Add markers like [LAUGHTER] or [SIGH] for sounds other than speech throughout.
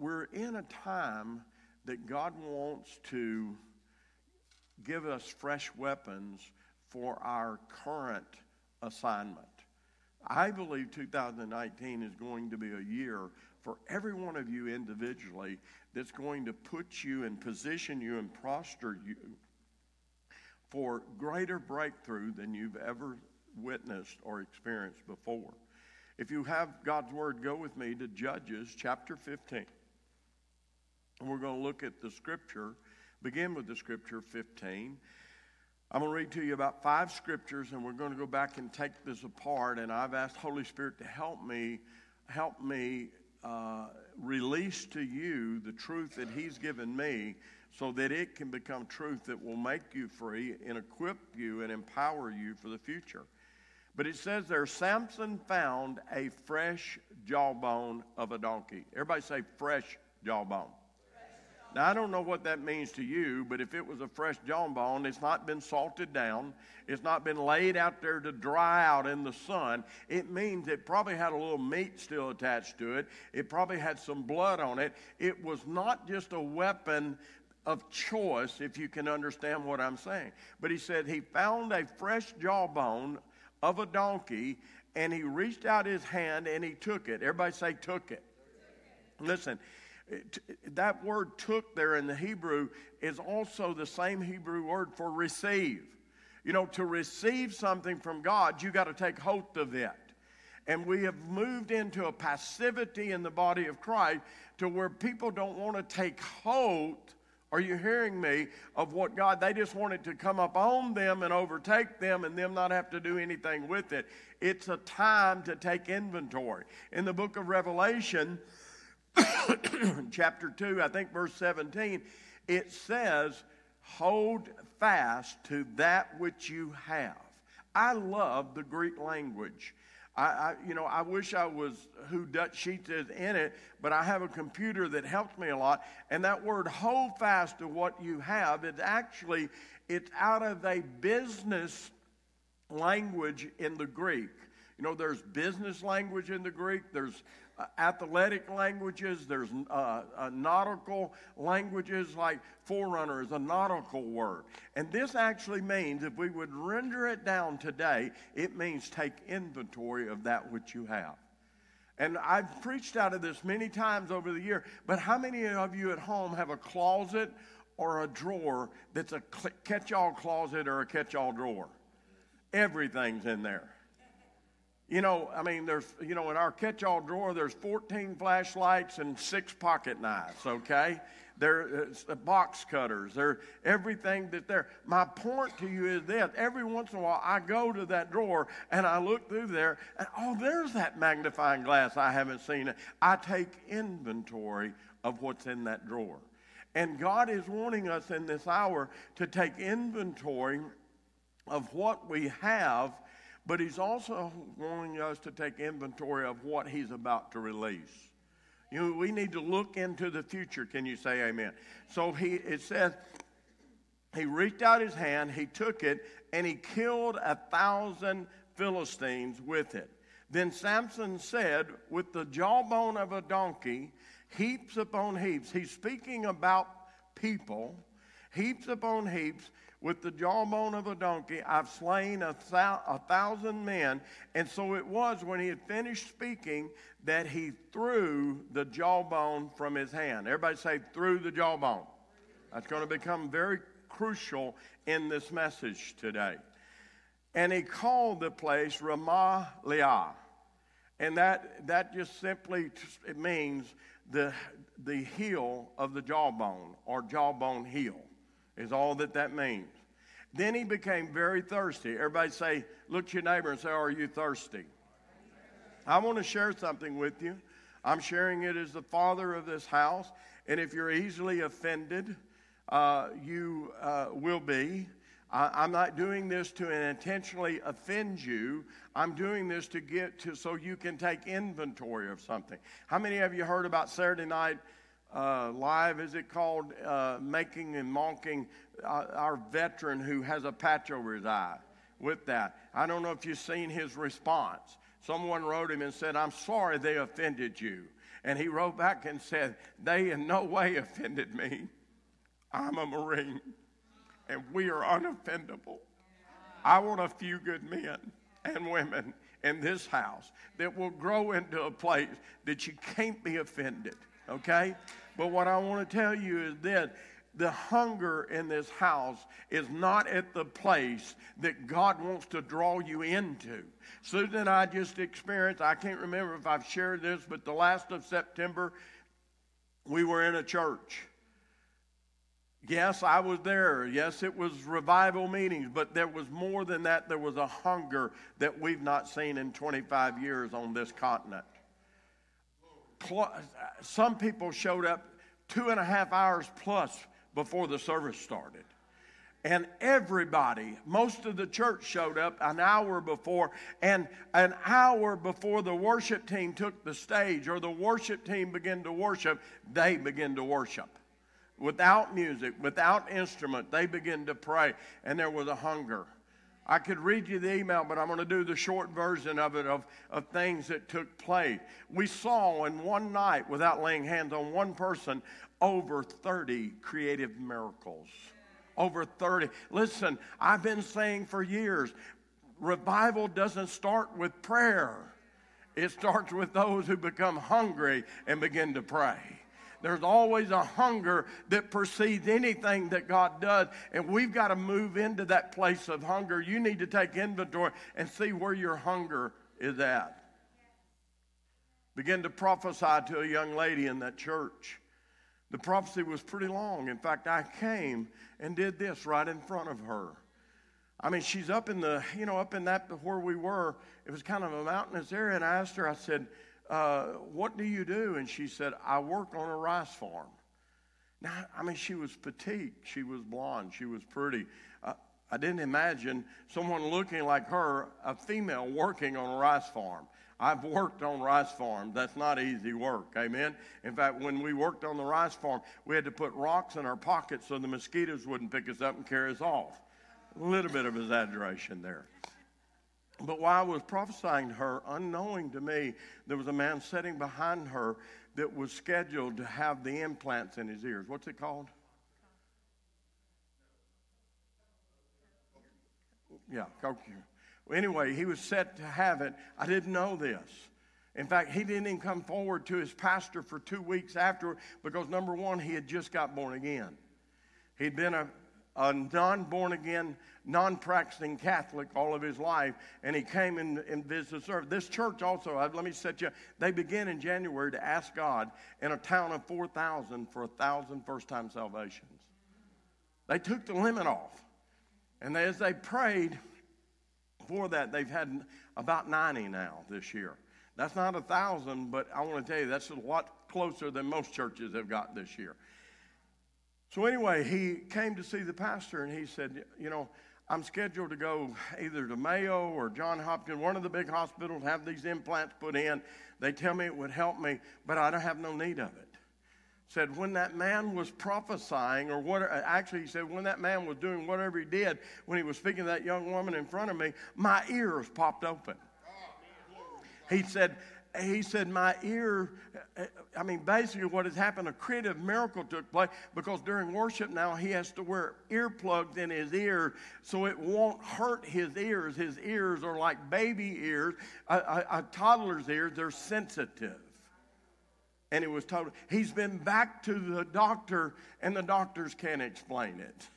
we're in a time that God wants to give us fresh weapons for our current assignment. I believe 2019 is going to be a year for every one of you individually that's going to put you and position you and prosper you for greater breakthrough than you've ever witnessed or experienced before. If you have God's Word, go with me to Judges chapter 15. We're going to look at the scripture, begin with the scripture 15. I'm going to read to you about five scriptures, and we're going to go back and take this apart. And I've asked Holy Spirit to help me, help me uh, release to you the truth that He's given me so that it can become truth that will make you free and equip you and empower you for the future. But it says there, Samson found a fresh jawbone of a donkey. Everybody say fresh jawbone. Now, I don't know what that means to you, but if it was a fresh jawbone, it's not been salted down, it's not been laid out there to dry out in the sun. It means it probably had a little meat still attached to it, it probably had some blood on it. It was not just a weapon of choice, if you can understand what I'm saying. But he said he found a fresh jawbone of a donkey and he reached out his hand and he took it. Everybody say, took it. Listen, that word took there in the Hebrew is also the same Hebrew word for receive. You know, to receive something from God, you got to take hold of it. And we have moved into a passivity in the body of Christ to where people don't want to take hold are you hearing me? Of what God, they just want it to come up on them and overtake them and them not have to do anything with it. It's a time to take inventory. In the book of Revelation, [COUGHS] chapter 2, I think verse 17, it says, Hold fast to that which you have. I love the Greek language. I, I, you know, I wish I was who Dutch Sheets is in it, but I have a computer that helps me a lot. And that word hold fast to what you have, it's actually, it's out of a business language in the Greek. You know, there's business language in the Greek, there's athletic languages, there's uh, uh, nautical languages, like forerunner is a nautical word. And this actually means, if we would render it down today, it means take inventory of that which you have. And I've preached out of this many times over the year, but how many of you at home have a closet or a drawer that's a catch all closet or a catch all drawer? Everything's in there. You know, I mean, there's, you know, in our catch all drawer, there's 14 flashlights and six pocket knives, okay? There's uh, box cutters, there everything that there. My point to you is this every once in a while, I go to that drawer and I look through there, and oh, there's that magnifying glass. I haven't seen it. I take inventory of what's in that drawer. And God is wanting us in this hour to take inventory of what we have but he's also wanting us to take inventory of what he's about to release. You know, we need to look into the future. Can you say amen? So he it says he reached out his hand, he took it, and he killed a thousand Philistines with it. Then Samson said, with the jawbone of a donkey, heaps upon heaps. He's speaking about people, heaps upon heaps with the jawbone of a donkey, I've slain a, thou- a thousand men. And so it was when he had finished speaking that he threw the jawbone from his hand. Everybody say, threw the jawbone. That's going to become very crucial in this message today. And he called the place Ramath Lehi. And that, that just simply it means the, the heel of the jawbone or jawbone heel is all that that means. Then he became very thirsty. Everybody say, look to your neighbor and say, Are you thirsty? I want to share something with you. I'm sharing it as the father of this house. And if you're easily offended, uh, you uh, will be. I, am not doing this to intentionally offend you. I'm doing this to get to so you can take inventory of something. How many of you heard about Saturday night uh, live, is it called, uh, making and mocking uh, our veteran who has a patch over his eye with that. I don't know if you've seen his response. Someone wrote him and said, I'm sorry they offended you. And he wrote back and said, They in no way offended me. I'm a Marine, and we are unoffendable. I want a few good men and women in this house that will grow into a place that you can't be offended, okay? But what I want to tell you is this the hunger in this house is not at the place that God wants to draw you into. Susan and I just experienced, I can't remember if I've shared this, but the last of September, we were in a church. Yes, I was there. Yes, it was revival meetings, but there was more than that. There was a hunger that we've not seen in 25 years on this continent. Some people showed up two and a half hours plus before the service started. And everybody, most of the church showed up an hour before, and an hour before the worship team took the stage or the worship team began to worship, they began to worship. Without music, without instrument, they began to pray, and there was a hunger. I could read you the email, but I'm going to do the short version of it of, of things that took place. We saw in one night, without laying hands on one person, over 30 creative miracles. Over 30. Listen, I've been saying for years revival doesn't start with prayer, it starts with those who become hungry and begin to pray. There's always a hunger that precedes anything that God does. And we've got to move into that place of hunger. You need to take inventory and see where your hunger is at. Begin to prophesy to a young lady in that church. The prophecy was pretty long. In fact, I came and did this right in front of her. I mean, she's up in the, you know, up in that where we were. It was kind of a mountainous area. And I asked her, I said, uh, What do you do? And she said, I work on a rice farm. Now, I mean, she was petite. She was blonde. She was pretty. Uh, I didn't imagine someone looking like her, a female, working on a rice farm. I've worked on rice farms. That's not easy work. Amen. In fact, when we worked on the rice farm, we had to put rocks in our pockets so the mosquitoes wouldn't pick us up and carry us off. A little bit of exaggeration there. But while I was prophesying to her, unknowing to me, there was a man sitting behind her that was scheduled to have the implants in his ears. What's it called? Yeah, cochlear. Well, anyway, he was set to have it. I didn't know this. In fact, he didn't even come forward to his pastor for two weeks after because, number one, he had just got born again. He'd been a, a non born again, non practicing Catholic all of his life, and he came and, and visited. This church also, uh, let me set you, they began in January to ask God in a town of 4,000 for a thousand first time salvations. They took the limit off. And as they prayed, for that, they've had about 90 now this year. That's not a thousand, but I want to tell you that's a lot closer than most churches have got this year. So, anyway, he came to see the pastor and he said, You know, I'm scheduled to go either to Mayo or John Hopkins, one of the big hospitals, have these implants put in. They tell me it would help me, but I don't have no need of it said when that man was prophesying, or what, actually, he said when that man was doing whatever he did, when he was speaking to that young woman in front of me, my ears popped open. He said, he said, my ear, I mean, basically what has happened, a creative miracle took place because during worship now he has to wear earplugs in his ear so it won't hurt his ears. His ears are like baby ears, a, a, a toddler's ears, they're sensitive. And it was told he's been back to the doctor and the doctors can't explain it.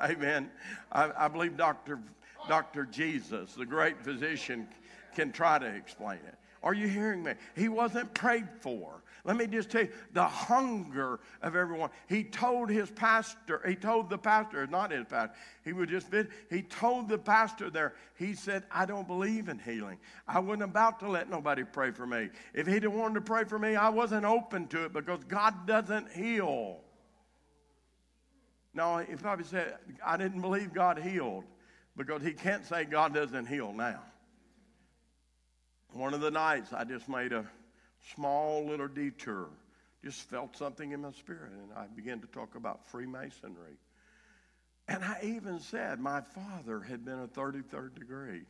[LAUGHS] Amen. I, I, believe dr dr jesus the great physician can try to explain it are you hearing me he wasn't prayed for let me just tell you the hunger of everyone. He told his pastor, he told the pastor, not his pastor, he would just he told the pastor there, he said, I don't believe in healing. I wasn't about to let nobody pray for me. If he didn't want to pray for me, I wasn't open to it because God doesn't heal. No, he probably said, I didn't believe God healed because he can't say God doesn't heal now. One of the nights I just made a small little detour. Just felt something in my spirit, and I began to talk about Freemasonry. And I even said my father had been a 33rd degree.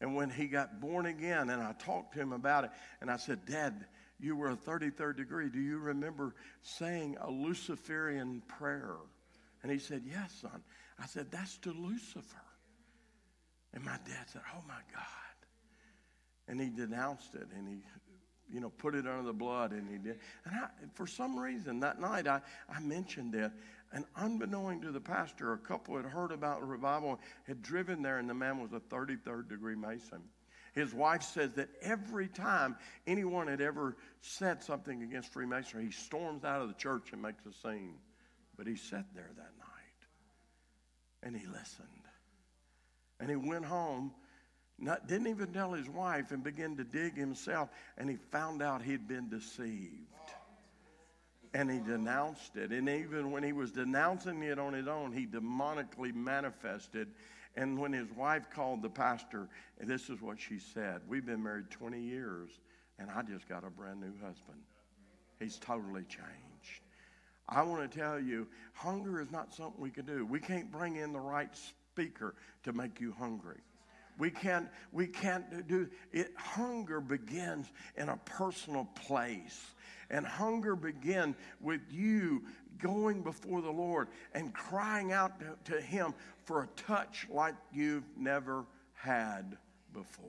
And when he got born again, and I talked to him about it, and I said, Dad, you were a 33rd degree. Do you remember saying a Luciferian prayer? And he said, Yes, son. I said, That's to Lucifer. And my dad said, Oh my God. And he denounced it and he, you know, put it under the blood and he did. And I, for some reason that night I, I mentioned it. And unbeknown to the pastor, a couple had heard about the revival, had driven there, and the man was a 33rd degree Mason. His wife says that every time anyone had ever said something against Freemasonry, he storms out of the church and makes a scene. But he sat there that night and he listened. And he went home, not, didn't even tell his wife, and began to dig himself, and he found out he'd been deceived. And he denounced it. And even when he was denouncing it on his own, he demonically manifested. And when his wife called the pastor, this is what she said We've been married 20 years, and I just got a brand new husband. He's totally changed. I want to tell you, hunger is not something we can do. We can't bring in the right speaker to make you hungry. We can't, we can't do it. Hunger begins in a personal place. And hunger begins with you going before the Lord and crying out to, to Him for a touch like you've never had before.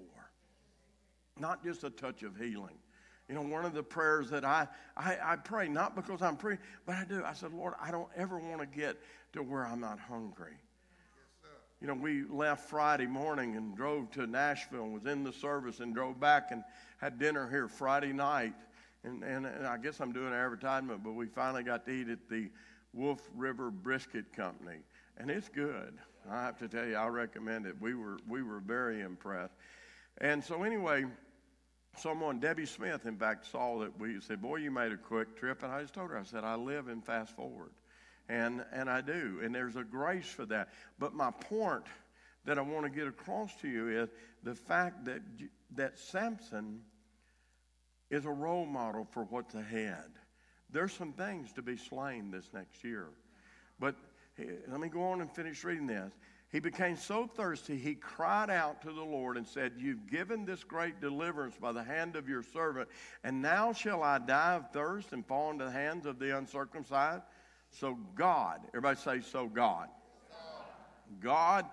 Not just a touch of healing. You know, one of the prayers that I, I, I pray, not because I'm praying, but I do. I said, Lord, I don't ever want to get to where I'm not hungry. You know, we left Friday morning and drove to Nashville and was in the service and drove back and had dinner here Friday night. And, and, and I guess I'm doing advertisement, but we finally got to eat at the Wolf River Brisket Company. And it's good. I have to tell you, I recommend it. We were, we were very impressed. And so, anyway, someone, Debbie Smith, in fact, saw that we said, Boy, you made a quick trip. And I just told her, I said, I live in fast forward. And, and I do. And there's a grace for that. But my point that I want to get across to you is the fact that, that Samson is a role model for what's ahead. There's some things to be slain this next year. But let me go on and finish reading this. He became so thirsty, he cried out to the Lord and said, You've given this great deliverance by the hand of your servant, and now shall I die of thirst and fall into the hands of the uncircumcised? So God, everybody say, so God. God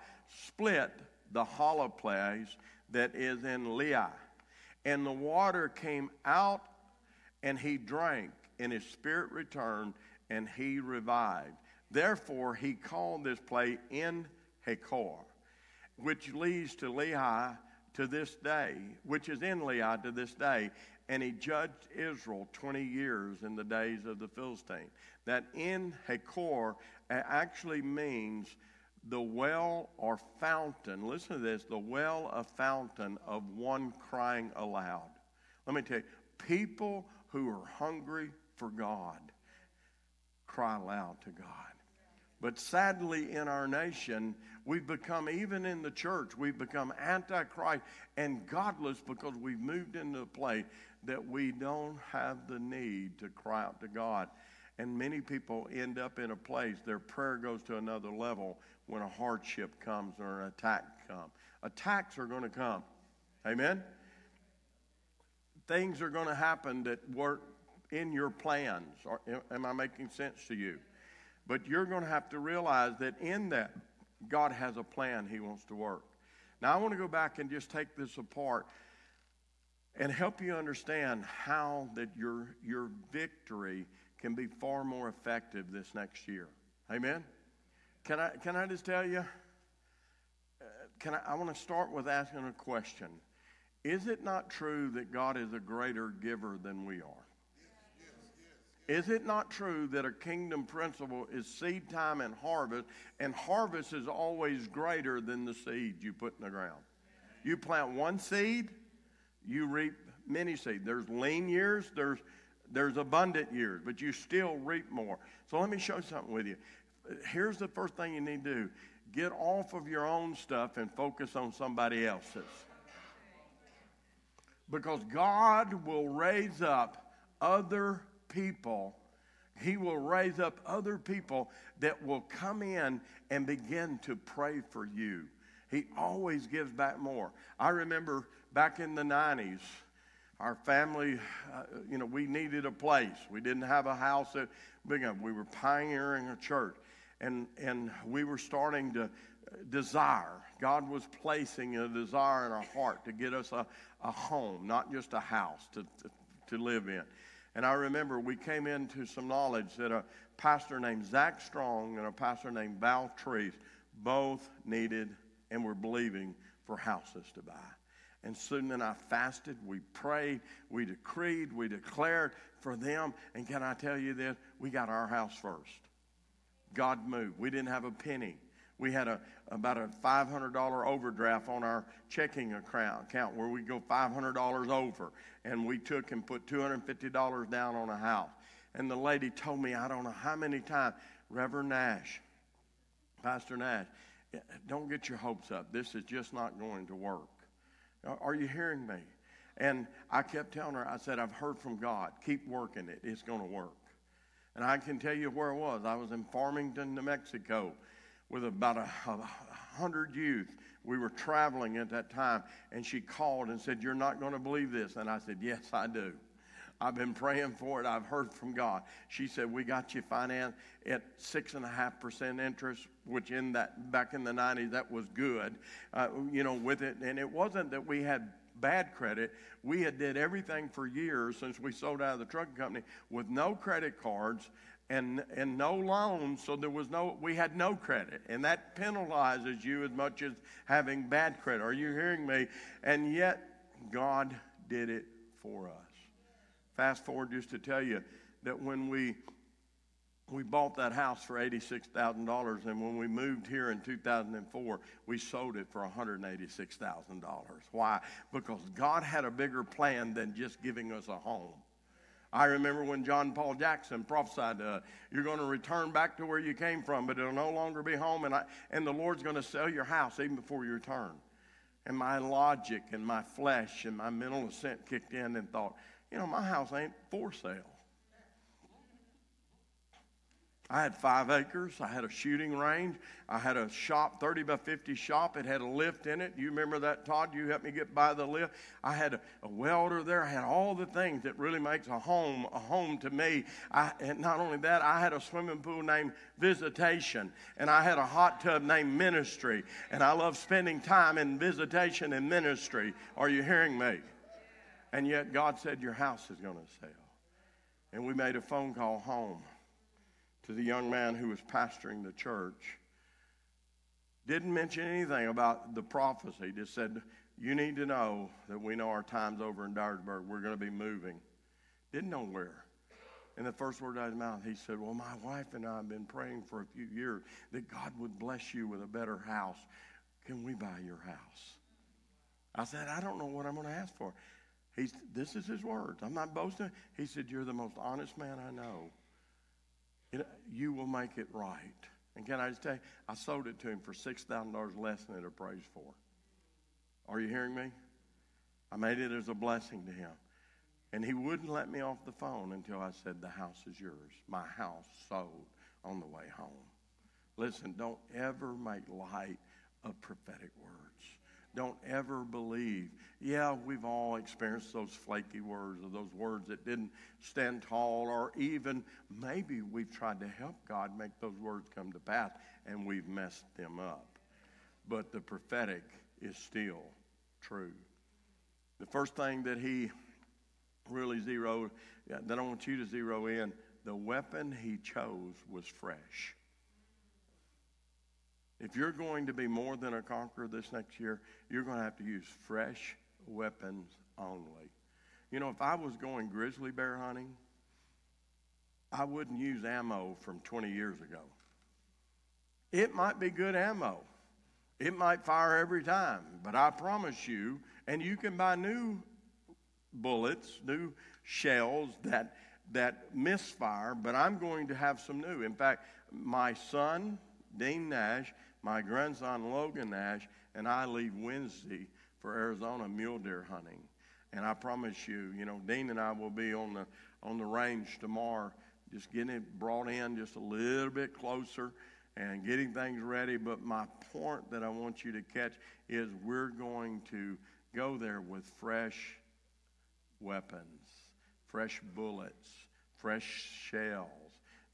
split the hollow place that is in Lehi. And the water came out, and he drank, and his spirit returned, and he revived. Therefore, he called this place En Hakkore, which leads to Lehi to this day, which is in Lehi to this day. And he judged Israel 20 years in the days of the Philistine that En Hakkore actually means the well or fountain. Listen to this the well or fountain of one crying aloud. Let me tell you, people who are hungry for God cry aloud to God. But sadly, in our nation, we've become, even in the church, we've become antichrist and godless because we've moved into a place that we don't have the need to cry out to God. And many people end up in a place, their prayer goes to another level when a hardship comes or an attack comes. Attacks are going to come. Amen? Things are going to happen that weren't in your plans. Or, am I making sense to you? But you're going to have to realize that in that, God has a plan He wants to work. Now, I want to go back and just take this apart and help you understand how that your, your victory can be far more effective this next year. Amen? Can I, can I just tell you? Uh, can I, I want to start with asking a question. Is it not true that God is a greater giver than we are? Is it not true that a kingdom principle is seed time and harvest, and harvest is always greater than the seed you put in the ground? You plant one seed, you reap many seed. There's lean years, there's there's abundant years, but you still reap more. So let me show something with you. Here's the first thing you need to do get off of your own stuff and focus on somebody else's. Because God will raise up other people. He will raise up other people that will come in and begin to pray for you. He always gives back more. I remember back in the 90s, our family, uh, you know, we needed a place. We didn't have a house that big enough. We were pioneering a church, and and we were starting to desire. God was placing a desire in our heart to get us a, a home, not just a house to, to, to live in. And I remember we came into some knowledge that a pastor named Zach Strong and a pastor named Val Trees both needed and were believing for houses to buy. And soon then I fasted, we prayed, we decreed, we declared for them. And can I tell you this? We got our house first. God moved. We didn't have a penny. We had a, about a $500 overdraft on our checking account, account where we go $500 over. And we took and put $250 down on a house. And the lady told me, I don't know how many times, Reverend Nash, Pastor Nash, eh, don't get your hopes up. This is just not going to work. Are you hearing me? And I kept telling her, I said, I've heard from God. Keep working it. It's going to work. And I can tell you where it was. I was in Farmington, New Mexico with about a, a hundred youth. We were traveling at that time, and she called and said, You're not going to believe this. And I said, Yes, I do. I've been praying for it. I've heard from God. She said, We got you financed at six and a half percent interest, which in that back in the 90s, that was good. Uh, you know, with it. And it wasn't that we had bad credit. We had did everything for years since we sold out of the trucking company with no credit cards and and no loans so there was no we had no credit and that penalizes you as much as having bad credit are you hearing me and yet god did it for us fast forward just to tell you that when we we bought that house for $86,000 and when we moved here in 2004 we sold it for $186,000 why? Because god had a bigger plan than just giving us a home. I remember when John Paul Jackson prophesied, uh, You're going to return back to where you came from, but it'll no longer be home, and, I, and the Lord's going to sell your house even before you return. And my logic and my flesh and my mental assent kicked in and thought, You know, my house ain't for sale. I had five acres. I had a shooting range. I had a shop, 30 by 50 shop. It had a lift in it. You remember that, Todd? You helped me get by the lift. I had a, a welder there. I had all the things that really makes a home a home to me. I, and not only that, I had a swimming pool named Visitation, and I had a hot tub named Ministry. And I love spending time in visitation and ministry. Are you hearing me? And yet, God said, Your house is going to sell. And we made a phone call home to the young man who was pastoring the church. Didn't mention anything about the prophecy, just said, You need to know that we know our time's over in Dyersburg. We're going to be moving. Didn't know where. And the first word out of his mouth, he said, Well, my wife and I have been praying for a few years that God would bless you with a better house. Can we buy your house? I said, I don't know what I'm going to ask for. He's, this is his words. I'm not boasting. He said, You're the most honest man I know you will make it right. And can I just tell you, I sold it to him for $6,000 less than it appraised for. Are you hearing me? I made it as a blessing to him. And he wouldn't let me off the phone until I said, The house is yours. My house sold on the way home. Listen, don't ever make light of prophetic words. Don't ever believe. Yeah, we've all experienced those flaky words or those words that didn't stand tall, or even maybe we've tried to help God make those words come to pass and we've messed them up. But the prophetic is still true. The first thing that he really zeroed, that I want you to zero in, the weapon he chose was fresh. If you're going to be more than a conqueror this next year, you're going to have to use fresh weapons only. You know, if I was going grizzly bear hunting, I wouldn't use ammo from 20 years ago. It might be good ammo. It might fire every time, but I promise you, and you can buy new bullets, new shells that that misfire, but I'm going to have some new. In fact, my son, Dean Nash, my grandson Logan Nash and I leave Wednesday for Arizona mule deer hunting. And I promise you, you know, Dean and I will be on the on the range tomorrow, just getting it brought in just a little bit closer and getting things ready. But my point that I want you to catch is we're going to go there with fresh weapons, fresh bullets, fresh shells.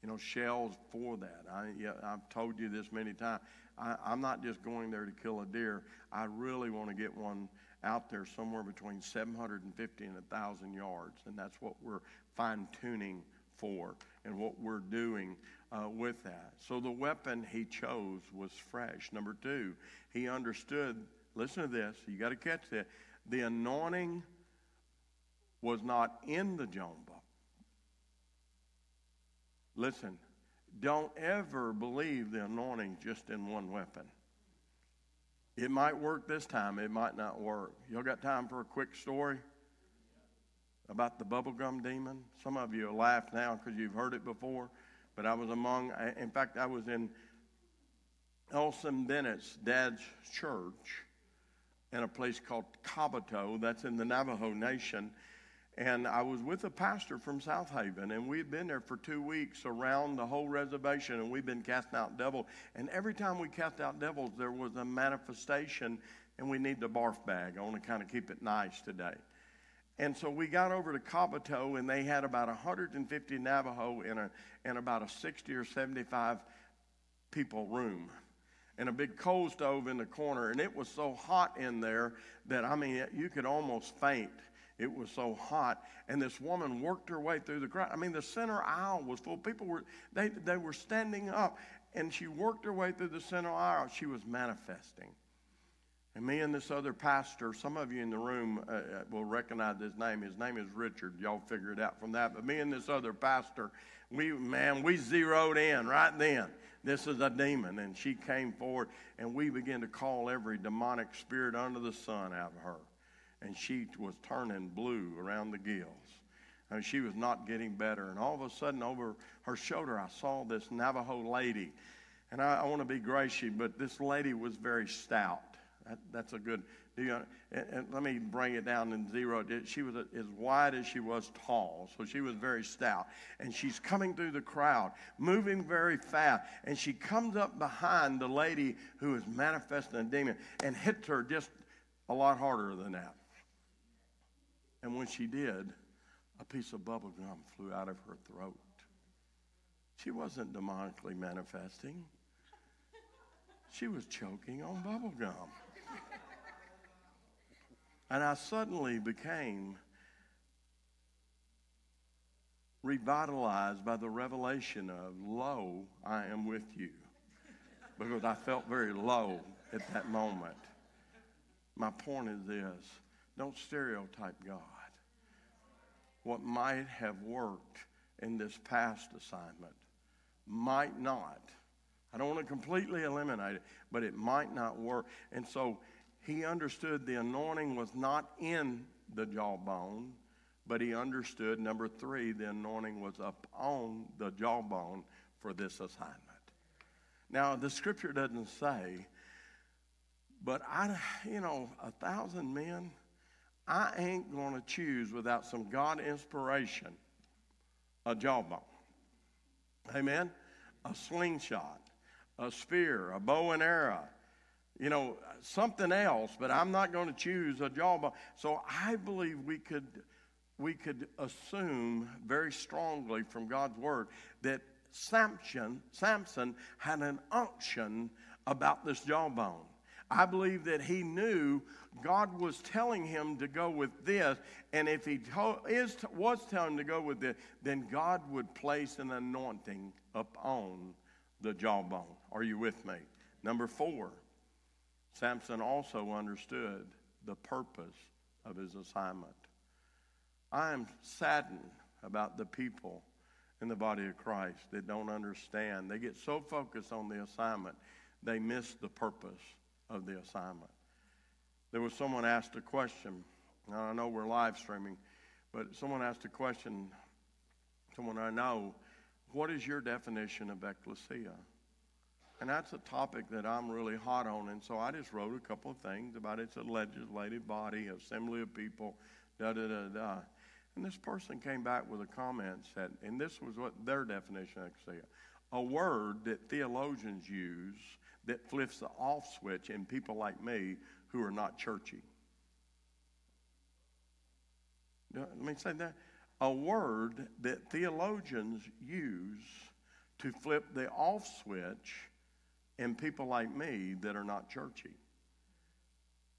You know, shells for that. I, yeah, I've told you this many times. I, I'm not just going there to kill a deer. I really want to get one out there somewhere between 750 and 1,000 yards, and that's what we're fine tuning for and what we're doing uh, with that. So the weapon he chose was fresh. Number two, he understood. Listen to this. You got to catch that. The anointing was not in the jawbone. Listen, don't ever believe the anointing just in one weapon. It might work this time, it might not work. Y'all got time for a quick story about the bubblegum demon? Some of you laugh now because you've heard it before, but I was among, in fact, I was in Elson Bennett's dad's church in a place called Kaibeto, that's in the Navajo Nation. And I was with a pastor from South Haven, and we'd been there for two weeks around the whole reservation, and we'd been casting out devils. And every time we cast out devils, there was a manifestation, and we need the barf bag. I want to kind of keep it nice today. And so we got over to Kaibeto, and they had about 150 Navajo in, a, in about a 60 or 75 people room and a big coal stove in the corner. And it was so hot in there that, I mean, you could almost faint. It was so hot. And this woman worked her way through the crowd. I mean, the center aisle was full. People were, they, they were standing up. And she worked her way through the center aisle. She was manifesting. And me and this other pastor, some of you in the room uh, uh, will recognize his name. His name is Richard. Y'all figure it out from that. But me and this other pastor, we, man, we zeroed in right then. This is a demon. And she came forward, and we began to call every demonic spirit under the sun out of her and she was turning blue around the gills. And she was not getting better. And all of a sudden, over her shoulder, I saw this Navajo lady. And I, I want to be gracious, but this lady was very stout. That, that's a good. You, and, and let me bring it down in zero. She was as wide as she was tall, so she was very stout. And she's coming through the crowd, moving very fast. And she comes up behind the lady who is manifesting a demon and hits her just a lot harder than that. And when she did, a piece of bubble gum flew out of her throat. She wasn't demonically manifesting. She was choking on bubble gum. And I suddenly became revitalized by the revelation of, Lo, I am with you. Because I felt very low at that moment. My point is this don't stereotype God what might have worked in this past assignment might not. I don't want to completely eliminate it, but it might not work. And so he understood the anointing was not in the jawbone, but he understood, number three, the anointing was upon the jawbone for this assignment. Now, the scripture doesn't say, but I, you know, a thousand men I ain't going to choose without some God inspiration a jawbone. Amen? A slingshot, a spear, a bow and arrow, you know, something else, but I'm not going to choose a jawbone. So I believe we could we could assume very strongly from God's word that Samson, Samson had an unction about this jawbone. I believe that he knew God was telling him to go with this, and if he to- is, was telling him to go with it, then God would place an anointing upon the jawbone. Are you with me? Number four, Samson also understood the purpose of his assignment. I am saddened about the people in the body of Christ that don't understand. They get so focused on the assignment, they miss the purpose of the assignment. There was someone asked a question. Now, I know we're live streaming, but someone asked a question, someone I know, what is your definition of ecclesia? And that's a topic that I'm really hot on. And so I just wrote a couple of things about it's a legislative body, assembly of people, da da da da. And this person came back with a comment said, and this was what their definition of ecclesia a word that theologians use that flips the off switch in people like me who are not churchy. let me say that, a word that theologians use to flip the off switch in people like me that are not churchy.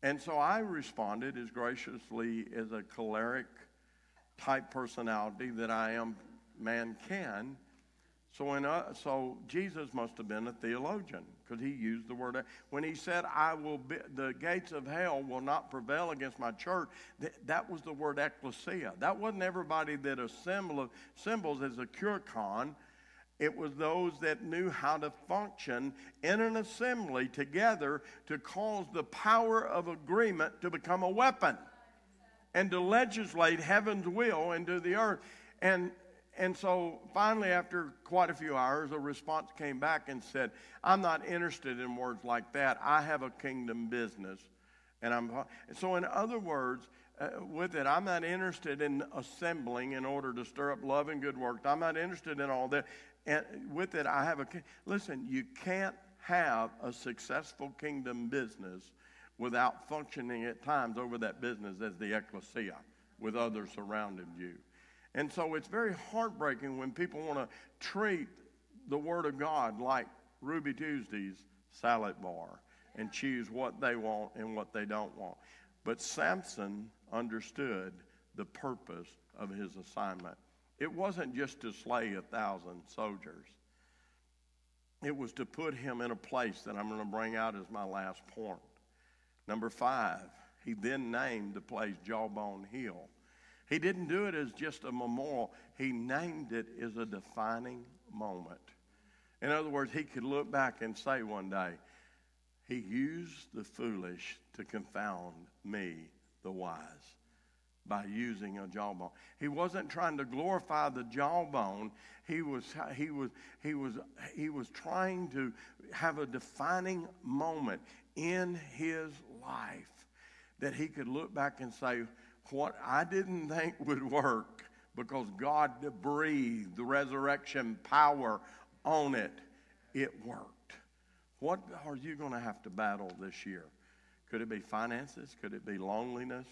And so I responded as graciously as a choleric type personality that I am man can. So, in, uh, so Jesus must have been a theologian because he used the word. When he said, "I will be, the gates of hell will not prevail against my church," th- that was the word ecclesia. That wasn't everybody that assembled assembles as a kurkon. It was those that knew how to function in an assembly together to cause the power of agreement to become a weapon and to legislate heaven's will into the earth. And and so finally, after quite a few hours, a response came back and said, I'm not interested in words like that. I have a kingdom business. And I'm so, in other words, uh, with it, I'm not interested in assembling in order to stir up love and good works. I'm not interested in all that. And with it, I have a listen. You can't have a successful kingdom business without functioning at times over that business as the ecclesia with others surrounding you. And so it's very heartbreaking when people want to treat the Word of God like Ruby Tuesday's salad bar and choose what they want and what they don't want. But Samson understood the purpose of his assignment. It wasn't just to slay a thousand soldiers, it was to put him in a place that I'm going to bring out as my last point. Number five, he then named the place Jawbone Hill. He didn't do it as just a memorial, he named it as a defining moment. In other words, he could look back and say one day, He used the foolish to confound me, the wise, by using a jawbone. He wasn't trying to glorify the jawbone. He was, he was, he was, he was trying to have a defining moment in his life that he could look back and say, what I didn't think would work because God breathed the resurrection power on it, it worked. What are you going to have to battle this year? Could it be finances? Could it be loneliness?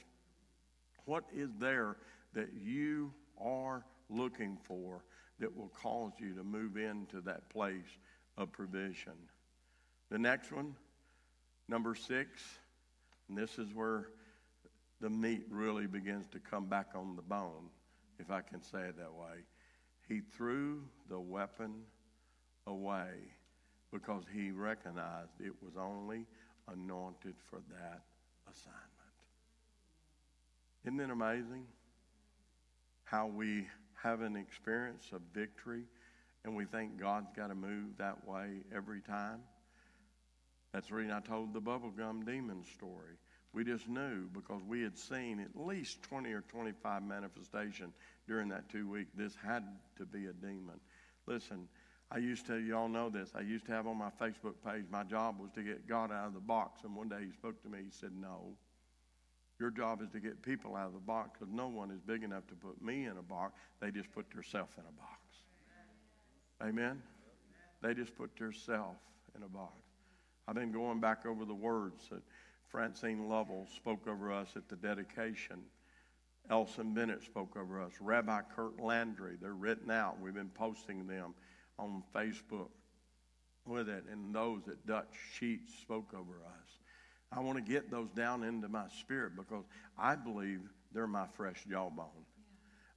What is there that you are looking for that will cause you to move into that place of provision? The next one, number six, and this is where the meat really begins to come back on the bone, if I can say it that way. He threw the weapon away because he recognized it was only anointed for that assignment. Isn't it amazing how we have an experience of victory and we think God's got to move that way every time? That's the reason I told the bubblegum demon story. We just knew because we had seen at least 20 or 25 manifestations during that two week. This had to be a demon. Listen, I used to, y'all know this, I used to have on my Facebook page, my job was to get God out of the box. And one day he spoke to me, he said, No. Your job is to get people out of the box because no one is big enough to put me in a box. They just put themselves in a box. Amen? They just put themselves in a box. I've been going back over the words that Francine Lovell spoke over us at the dedication. Elson Bennett spoke over us. Rabbi Curt Landry, they're written out. We've been posting them on Facebook with it. And those at Dutch Sheets spoke over us. I want to get those down into my spirit because I believe they're my fresh jawbone.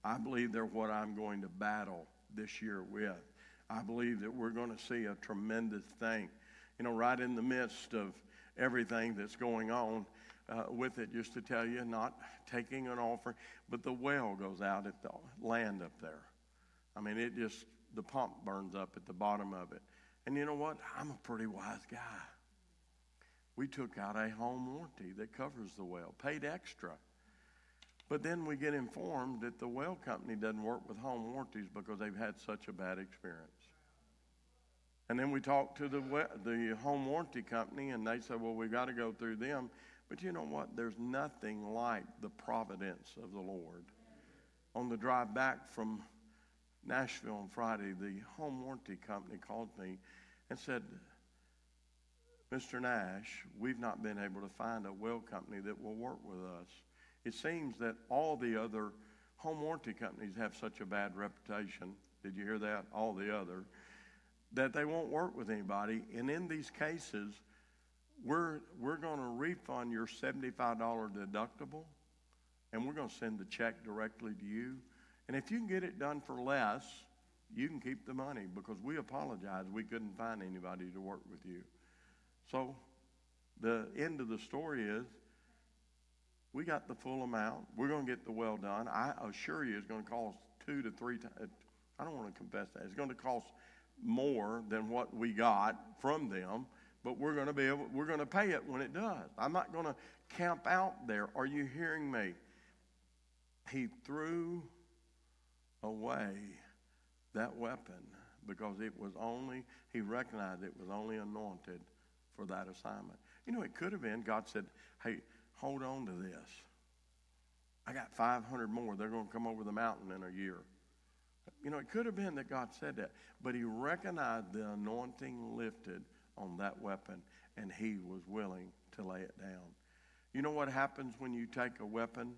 I believe they're what I'm going to battle this year with. I believe that we're going to see a tremendous thing. You know, right in the midst of everything that's going on uh, with it, just to tell you, not taking an offering, but the well goes out at the land up there. I mean, it just, the pump burns up at the bottom of it. And you know what? I'm a pretty wise guy. We took out a home warranty that covers the well, paid extra. But then we get informed that the well company doesn't work with home warranties because they've had such a bad experience. And then we talked to the, the home warranty company, and they said, well, we've got to go through them. But you know what? There's nothing like the providence of the Lord. On the drive back from Nashville on Friday, the home warranty company called me and said, Mr. Nash, we've not been able to find a well company that will work with us. It seems that all the other home warranty companies have such a bad reputation. Did you hear that? All the other. That they won't work with anybody. And in these cases, we're, we're going to refund your $75 deductible and we're going to send the check directly to you. And if you can get it done for less, you can keep the money because we apologize. We couldn't find anybody to work with you. So the end of the story is we got the full amount. We're going to get the well done. I assure you it's going to cost two to three times. I don't want to confess that. It's going to cost more than what we got from them, but we're going to be able, we're going to pay it when it does. I'm not going to camp out there. Are you hearing me? He threw away that weapon because it was only, he recognized it was only anointed for that assignment. You know, it could have been God said, hey, hold on to this. I got 500 more. They're going to come over the mountain in a year. You know, it could have been that God said that, but he recognized the anointing lifted on that weapon, and he was willing to lay it down. You know what happens when you take a weapon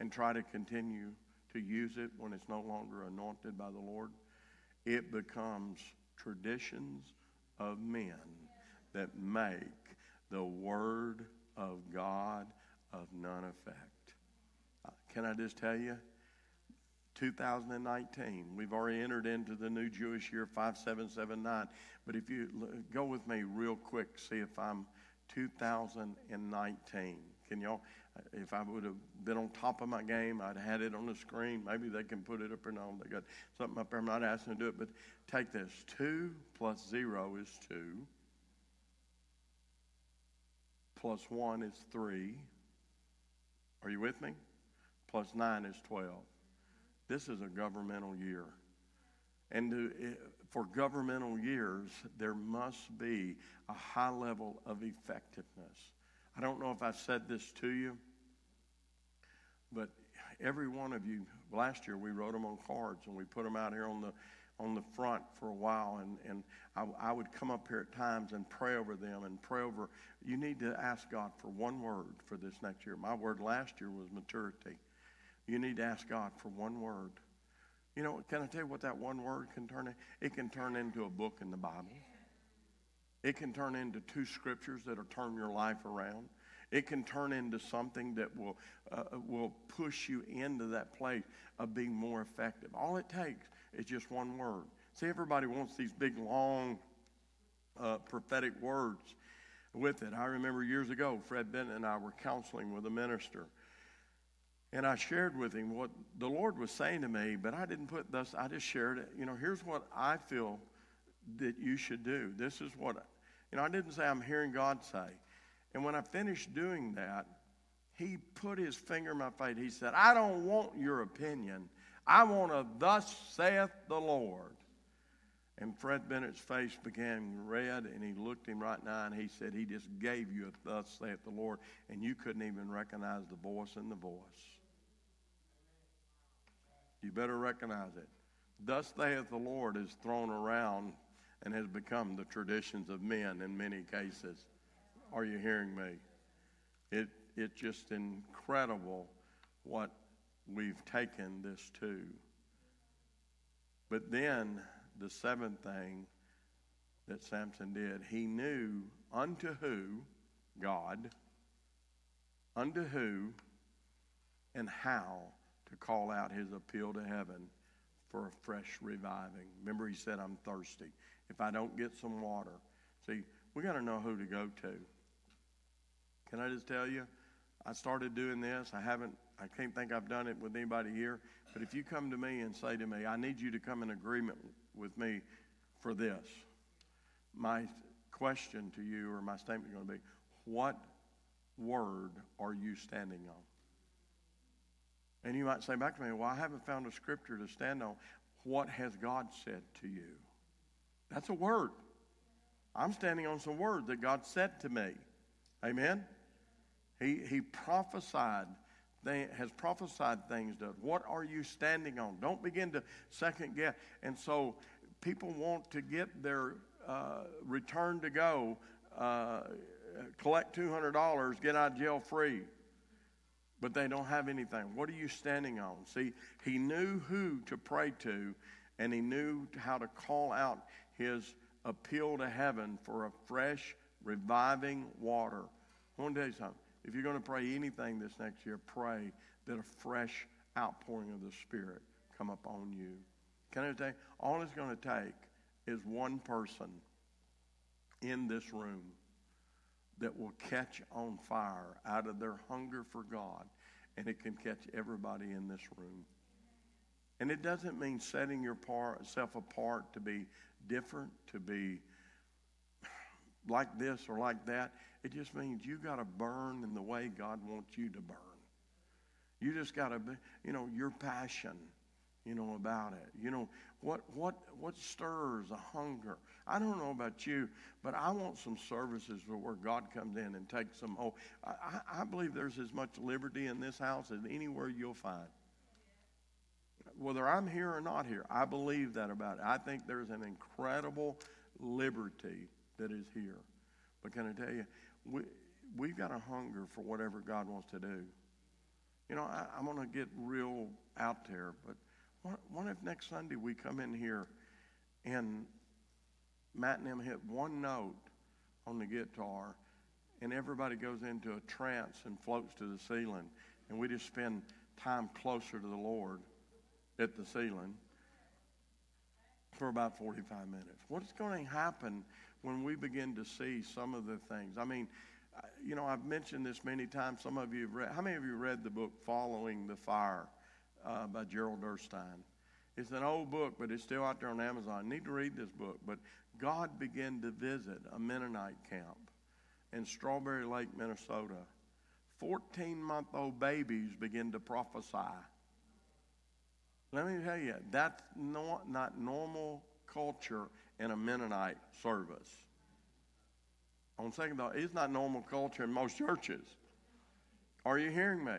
and try to continue to use it when it's no longer anointed by the Lord? It becomes traditions of men that make the Word of God of none effect. Uh, can I just tell you? 2019, we've already entered into the new Jewish year 5779. But if you go with me real quick, see if I'm 2019. Can y'all? If I would have been on top of my game, I'd had it on the screen. Maybe they can put it up or no. They got something up there. I'm not asking to do it, but take this. Two plus zero is two plus 1 is 3. Are you with me? Plus 9 is 12. This is a governmental year. And to, eh, for governmental years, there must be a high level of effectiveness. I don't know if I said this to you, but every one of you, last year we wrote them on cards and we put them out here on the on the front for a while, and, and I, I, would come up here at times and pray over them and pray over. You need to ask God for one word for this next year. My word last year was maturity. You need to ask God for one word. You know, can I tell you what that one word can turn? It can turn into a book in the Bible. It can turn into two scriptures that'll turn your life around. It can turn into something that will, uh, will push you into that place of being more effective. All it takes is just one word. See, everybody wants these big, long uh, prophetic words with it. I remember years ago, Fred Bennett and I were counseling with a minister. And I shared with him what the Lord was saying to me, but I didn't put this, I just shared it. You know, here's what I feel that you should do. This is what, you know, I didn't say I'm hearing God say. And when I finished doing that, he put his finger in my face. He said, I don't want your opinion. I want to, thus saith the Lord. And Fred Bennett's face became red, and he looked him right now, and he said, He just gave you a thus saith the Lord, and you couldn't even recognize the voice in the voice. You better recognize it. Thus saith the Lord is thrown around and has become the traditions of men in many cases. Are you hearing me? It, it's just incredible what we've taken this to. But then the seventh thing that Samson did, he knew unto who, God, unto who, and how to call out his appeal to heaven for a fresh reviving. Remember, he said, I'm thirsty. If I don't get some water, see, we got to know who to go to. Can I just tell you? I started doing this. I haven't, I can't think I've done it with anybody here. But if you come to me and say to me, I need you to come in agreement with me for this, my question to you or my statement is going to be, what word are you standing on? And you might say back to me, well, I haven't found a scripture to stand on. What has God said to you? That's a word. I'm standing on some words that God said to me. Amen? He, he prophesied, has prophesied things to us. What are you standing on? Don't begin to second guess. And so people want to get their uh, return to go, uh, collect $200, get out of jail free. But they don't have anything. What are you standing on? See, he knew who to pray to, and he knew how to call out his appeal to heaven for a fresh, reviving water. I want to tell you something. If you're going to pray anything this next year, pray that a fresh outpouring of the Spirit come upon you. Can I tell you? All it's going to take is one person in this room that will catch on fire out of their hunger for God, and it can catch everybody in this room. And it doesn't mean setting yourself apart to be different, to be like this or like that. It just means you got to burn in the way God wants you to burn. You just got to be, you know, your passion, you know, about it. You know, what, what, what stirs a hunger? I don't know about you, but I want some services where God comes in and takes some whole. I, I believe there's as much liberty in this house as anywhere you'll find. Whether I'm here or not here, I believe that about it. I think there's an incredible liberty that is here. But can I tell you, we, we've got a hunger for whatever God wants to do. You know, I, am going to get real out there, but what, what if next Sunday we come in here and Matt and him hit one note on the guitar and everybody goes into a trance and floats to the ceiling and we just spend time closer to the Lord at the ceiling for about 45 minutes. What's going to happen when we begin to see some of the things? I mean, you know, I've mentioned this many times. Some of you have read. How many of you read the book Following the Fire uh, by Gerald Derstine? It's an old book, but it's still out there on Amazon. You need to read this book. But God began to visit a Mennonite camp in Strawberry Lake, Minnesota. 14 month old babies begin to prophesy. Let me tell you, that's not, not normal culture in a Mennonite service. On second thought, it's not normal culture in most churches. Are you hearing me?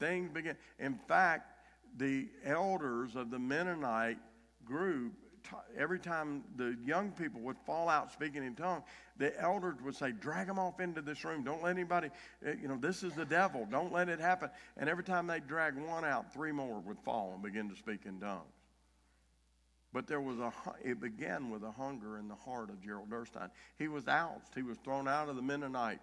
Things begin. In fact, the elders of the Mennonite group, every time the young people would fall out speaking in tongues, the elders would say, Drag them off into this room. Don't let anybody, eh, you know, this is the devil. Don't let it happen. And every time they drag one out, three more would fall and begin to speak in tongues. But there was a, it began with a hunger in the heart of Gerald Derstine. He was ousted. He was thrown out of the Mennonite,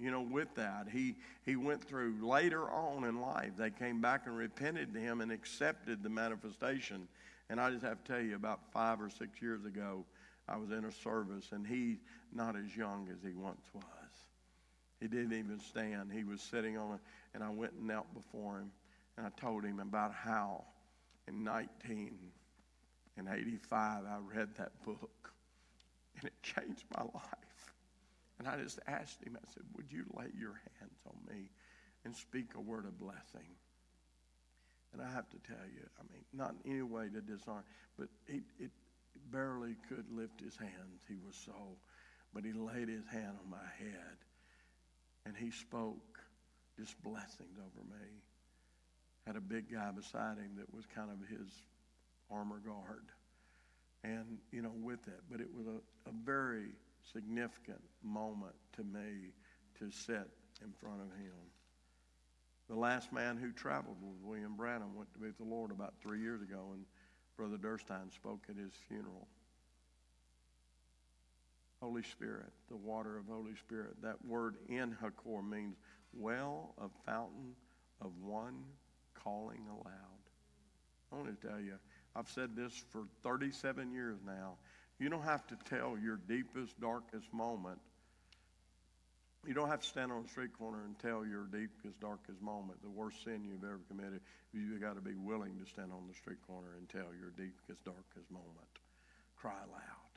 you know, with that. He, he went through later on in life. They came back and repented to him and accepted the manifestation. And I just have to tell you, about five or six years ago, I was in a service, and he's not as young as he once was. He didn't even stand. He was sitting on it, and I went and knelt before him, and I told him about how in 19 in 85, I read that book, and it changed my life. And I just asked him, I said, Would you lay your hands on me and speak a word of blessing? And I have to tell you, I mean, not in any way to dishonor, but he it barely could lift his hands. He was so, but he laid his hand on my head and he spoke just blessings over me. Had a big guy beside him that was kind of his armor guard. And, you know, with that. But it was a, a very significant moment to me to sit in front of him. The last man who traveled was William Branham, went to be with the Lord about three years ago, and Brother Derstine spoke at his funeral. Holy Spirit, the water of Holy Spirit. That word En Hakkore means well of fountain of one calling aloud. I want to tell you, I've said this for 37 years now. You don't have to tell your deepest, darkest moment. You don't have to stand on a street corner and tell your deepest, darkest moment, the worst sin you've ever committed. You've got to be willing to stand on the street corner and tell your deepest, darkest moment. Cry loud.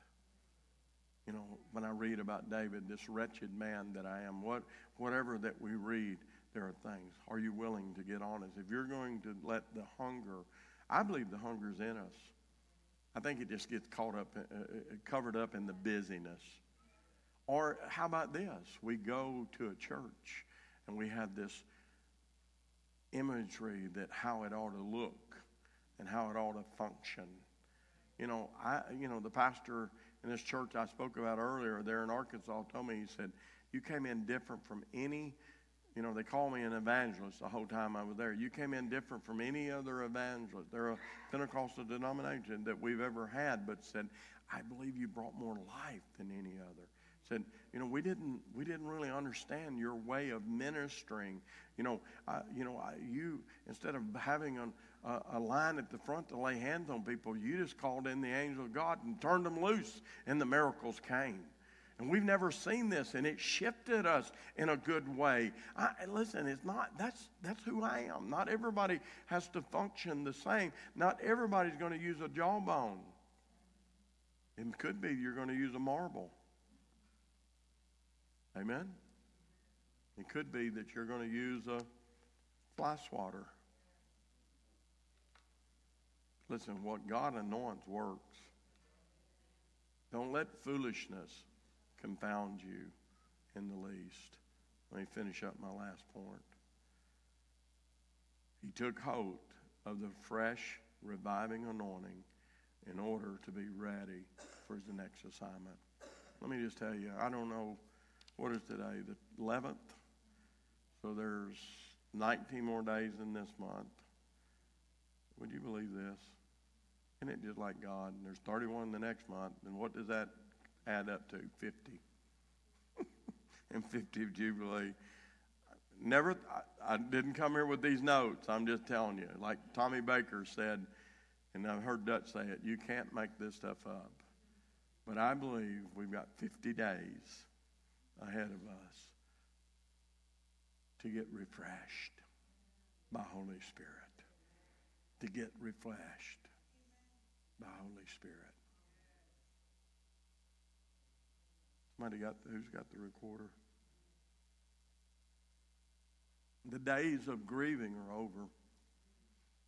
You know, when I read about David, this wretched man that I am, what, whatever that we read, there are things. Are you willing to get honest? If you're going to let the hunger I believe the hunger's in us. I think it just gets caught up, uh, uh, covered up in the busyness. Or how about this? We go to a church and we have this imagery that how it ought to look and how it ought to function. You know, I, you know, the pastor in this church I spoke about earlier there in Arkansas told me, he said, you came in different from any you know, they call me an evangelist the whole time I was there. You came in different from any other evangelist. They're a Pentecostal denomination that we've ever had, but said, I believe you brought more life than any other. Said, you know, we didn't we didn't really understand your way of ministering. You know, I, you know, I, you instead of having a, a, a line at the front to lay hands on people, you just called in the angel of God and turned them loose, and the miracles came. And we've never seen this, and it shifted us in a good way. I, listen, it's not, that's, that's who I am. Not everybody has to function the same. Not everybody's going to use a jawbone. It could be you're going to use a marble. Amen? It could be that you're going to use a fly swatter. Listen, what God anoints works. Don't let foolishness confound you in the least. Let me finish up my last point. He took hold of the fresh, reviving anointing in order to be ready for his next assignment. Let me just tell you, I don't know what is today, the 11th. So there's 19 more days in this month. Would you believe this? Isn't it just like God? And there's 31 the next month. And what does that add up to 50. [LAUGHS] and 50 of Jubilee. Never, I, I, didn't come here with these notes. I'm just telling you. Like Tommy Baker said, and I've heard Dutch say it, you can't make this stuff up. But I believe we've got 50 days ahead of us to get refreshed by Holy Spirit. To get refreshed by Holy Spirit. Somebody got who's got the recorder? The days of grieving are over.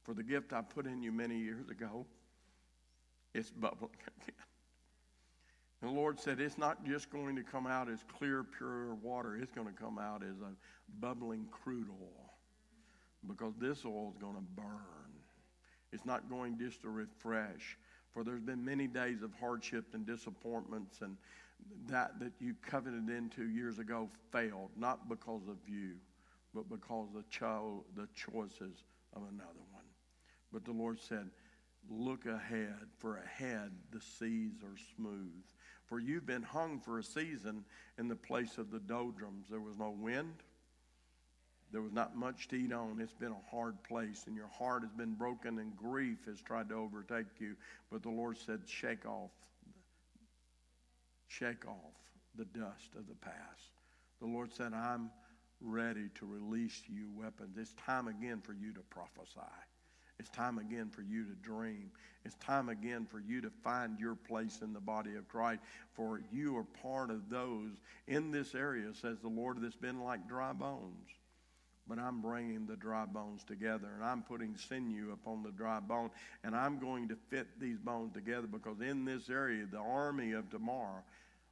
For the gift I put in you many years ago, it's bubbling [LAUGHS] again. And the Lord said, It's not just going to come out as clear, pure water, it's going to come out as a bubbling crude oil. Because this oil is going to burn. It's not going just to refresh. For there's been many days of hardship and disappointments and that that you coveted into years ago failed, not because of you, but because the cho- the choices of another one. But the Lord said, "Look ahead, for ahead the seas are smooth. For you've been hung for a season in the place of the doldrums. There was no wind." There was not much to eat on. It's been a hard place, and your heart has been broken, and grief has tried to overtake you. But the Lord said, Shake off shake off the dust of the past. The Lord said, I'm ready to release you weapons. It's time again for you to prophesy. It's time again for you to dream. It's time again for you to find your place in the body of Christ. For you are part of those in this area, says the Lord, that's been like dry bones. But I'm bringing the dry bones together, and I'm putting sinew upon the dry bone, and I'm going to fit these bones together because in this area, the army of tomorrow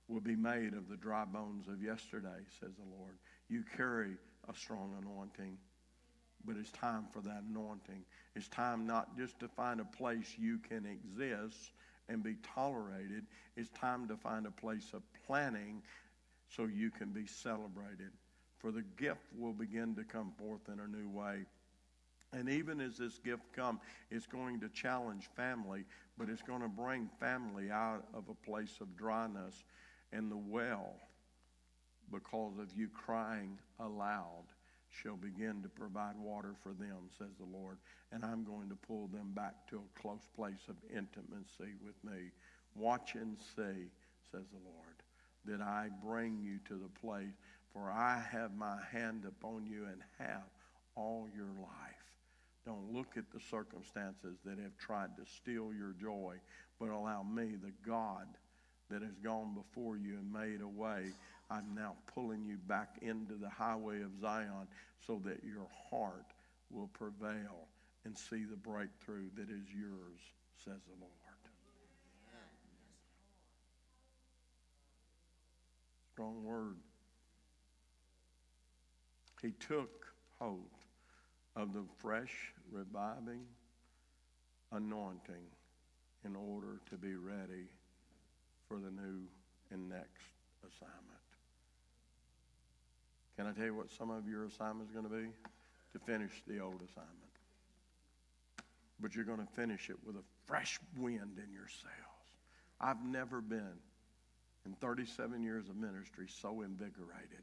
will be made of the dry bones of yesterday, says the Lord. You carry a strong anointing, but it's time for that anointing. It's time not just to find a place you can exist and be tolerated, it's time to find a place of planning so you can be celebrated. For the gift will begin to come forth in a new way. And even as this gift comes, it's going to challenge family, but it's going to bring family out of a place of dryness and the well, because of you crying aloud, shall begin to provide water for them, says the Lord. And I'm going to pull them back to a close place of intimacy with me. Watch and see, says the Lord, that I bring you to the place, for I have my hand upon you and have all your life. Don't look at the circumstances that have tried to steal your joy, but allow me, the God that has gone before you and made a way. I'm now pulling you back into the highway of Zion so that your heart will prevail and see the breakthrough that is yours, says the Lord. Strong word. He took hold of the fresh, reviving anointing in order to be ready for the new and next assignment. Can I tell you what some of your assignment is going to be? To finish the old assignment. But you're going to finish it with a fresh wind in your sails. I've never been, in 37 years of ministry, so invigorated.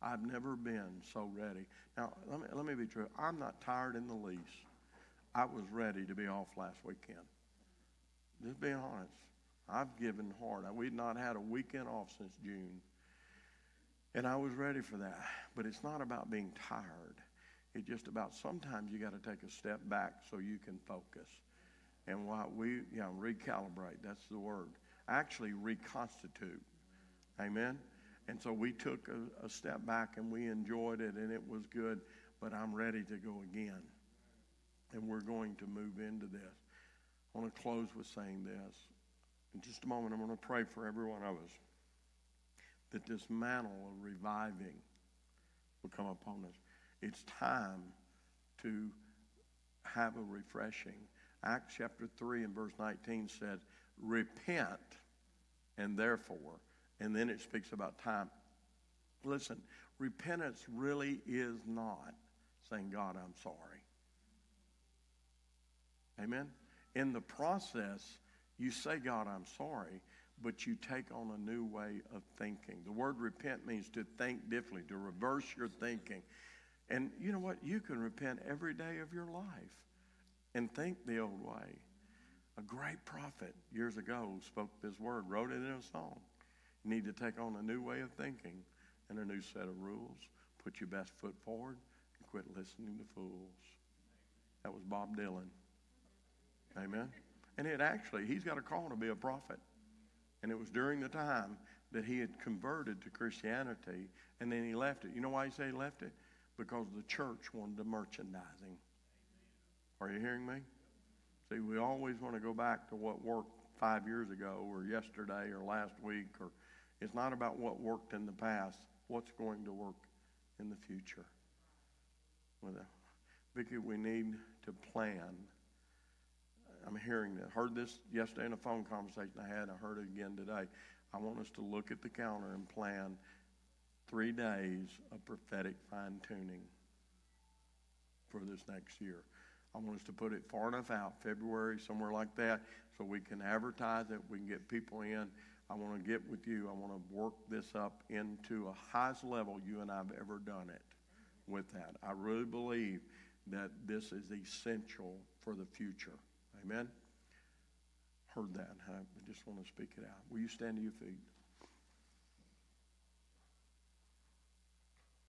I've never been so ready. Now, let me, let me be true. I'm not tired in the least. I was ready to be off last weekend. Just being honest. I've given hard. We'd not had a weekend off since June. And I was ready for that. But it's not about being tired. It's just about sometimes you got to take a step back so you can focus. And what we, you know, recalibrate, that's the word. Actually, reconstitute. Amen? And so we took a, a step back and we enjoyed it and it was good, but I'm ready to go again. And we're going to move into this. I want to close with saying this. In just a moment, I'm going to pray for every one of us that this mantle of reviving will come upon us. It's time to have a refreshing. Acts chapter 3 and verse 19 said, Repent and therefore, and then it speaks about time. Listen, repentance really is not saying, God, I'm sorry. Amen? In the process, you say, God, I'm sorry, but you take on a new way of thinking. The word repent means to think differently, to reverse your thinking. And you know what? You can repent every day of your life and think the old way. A great prophet years ago spoke this word, wrote it in a song. You need to take on a new way of thinking and a new set of rules. Put your best foot forward and quit listening to fools. That was Bob Dylan. Amen. And it actually, he's got a call to be a prophet. And it was during the time that he had converted to Christianity and then he left it. You know why he said he left it? Because the church wanted the merchandising. Are you hearing me? See, we always want to go back to what worked five years ago or yesterday or last week or it's not about what worked in the past, what's going to work in the future. With we need to plan I'm hearing that. Heard this yesterday in a phone conversation I had. I heard it again today. I want us to look at the calendar and plan three days of prophetic fine tuning for this next year. I want us to put it far enough out, February, somewhere like that, so we can advertise it, we can get people in. I want to get with you. I want to work this up into a highest level you and I have ever done it with that. I really believe that this is essential for the future. Amen? Heard that. I just want to speak it out. Will you stand to your feet?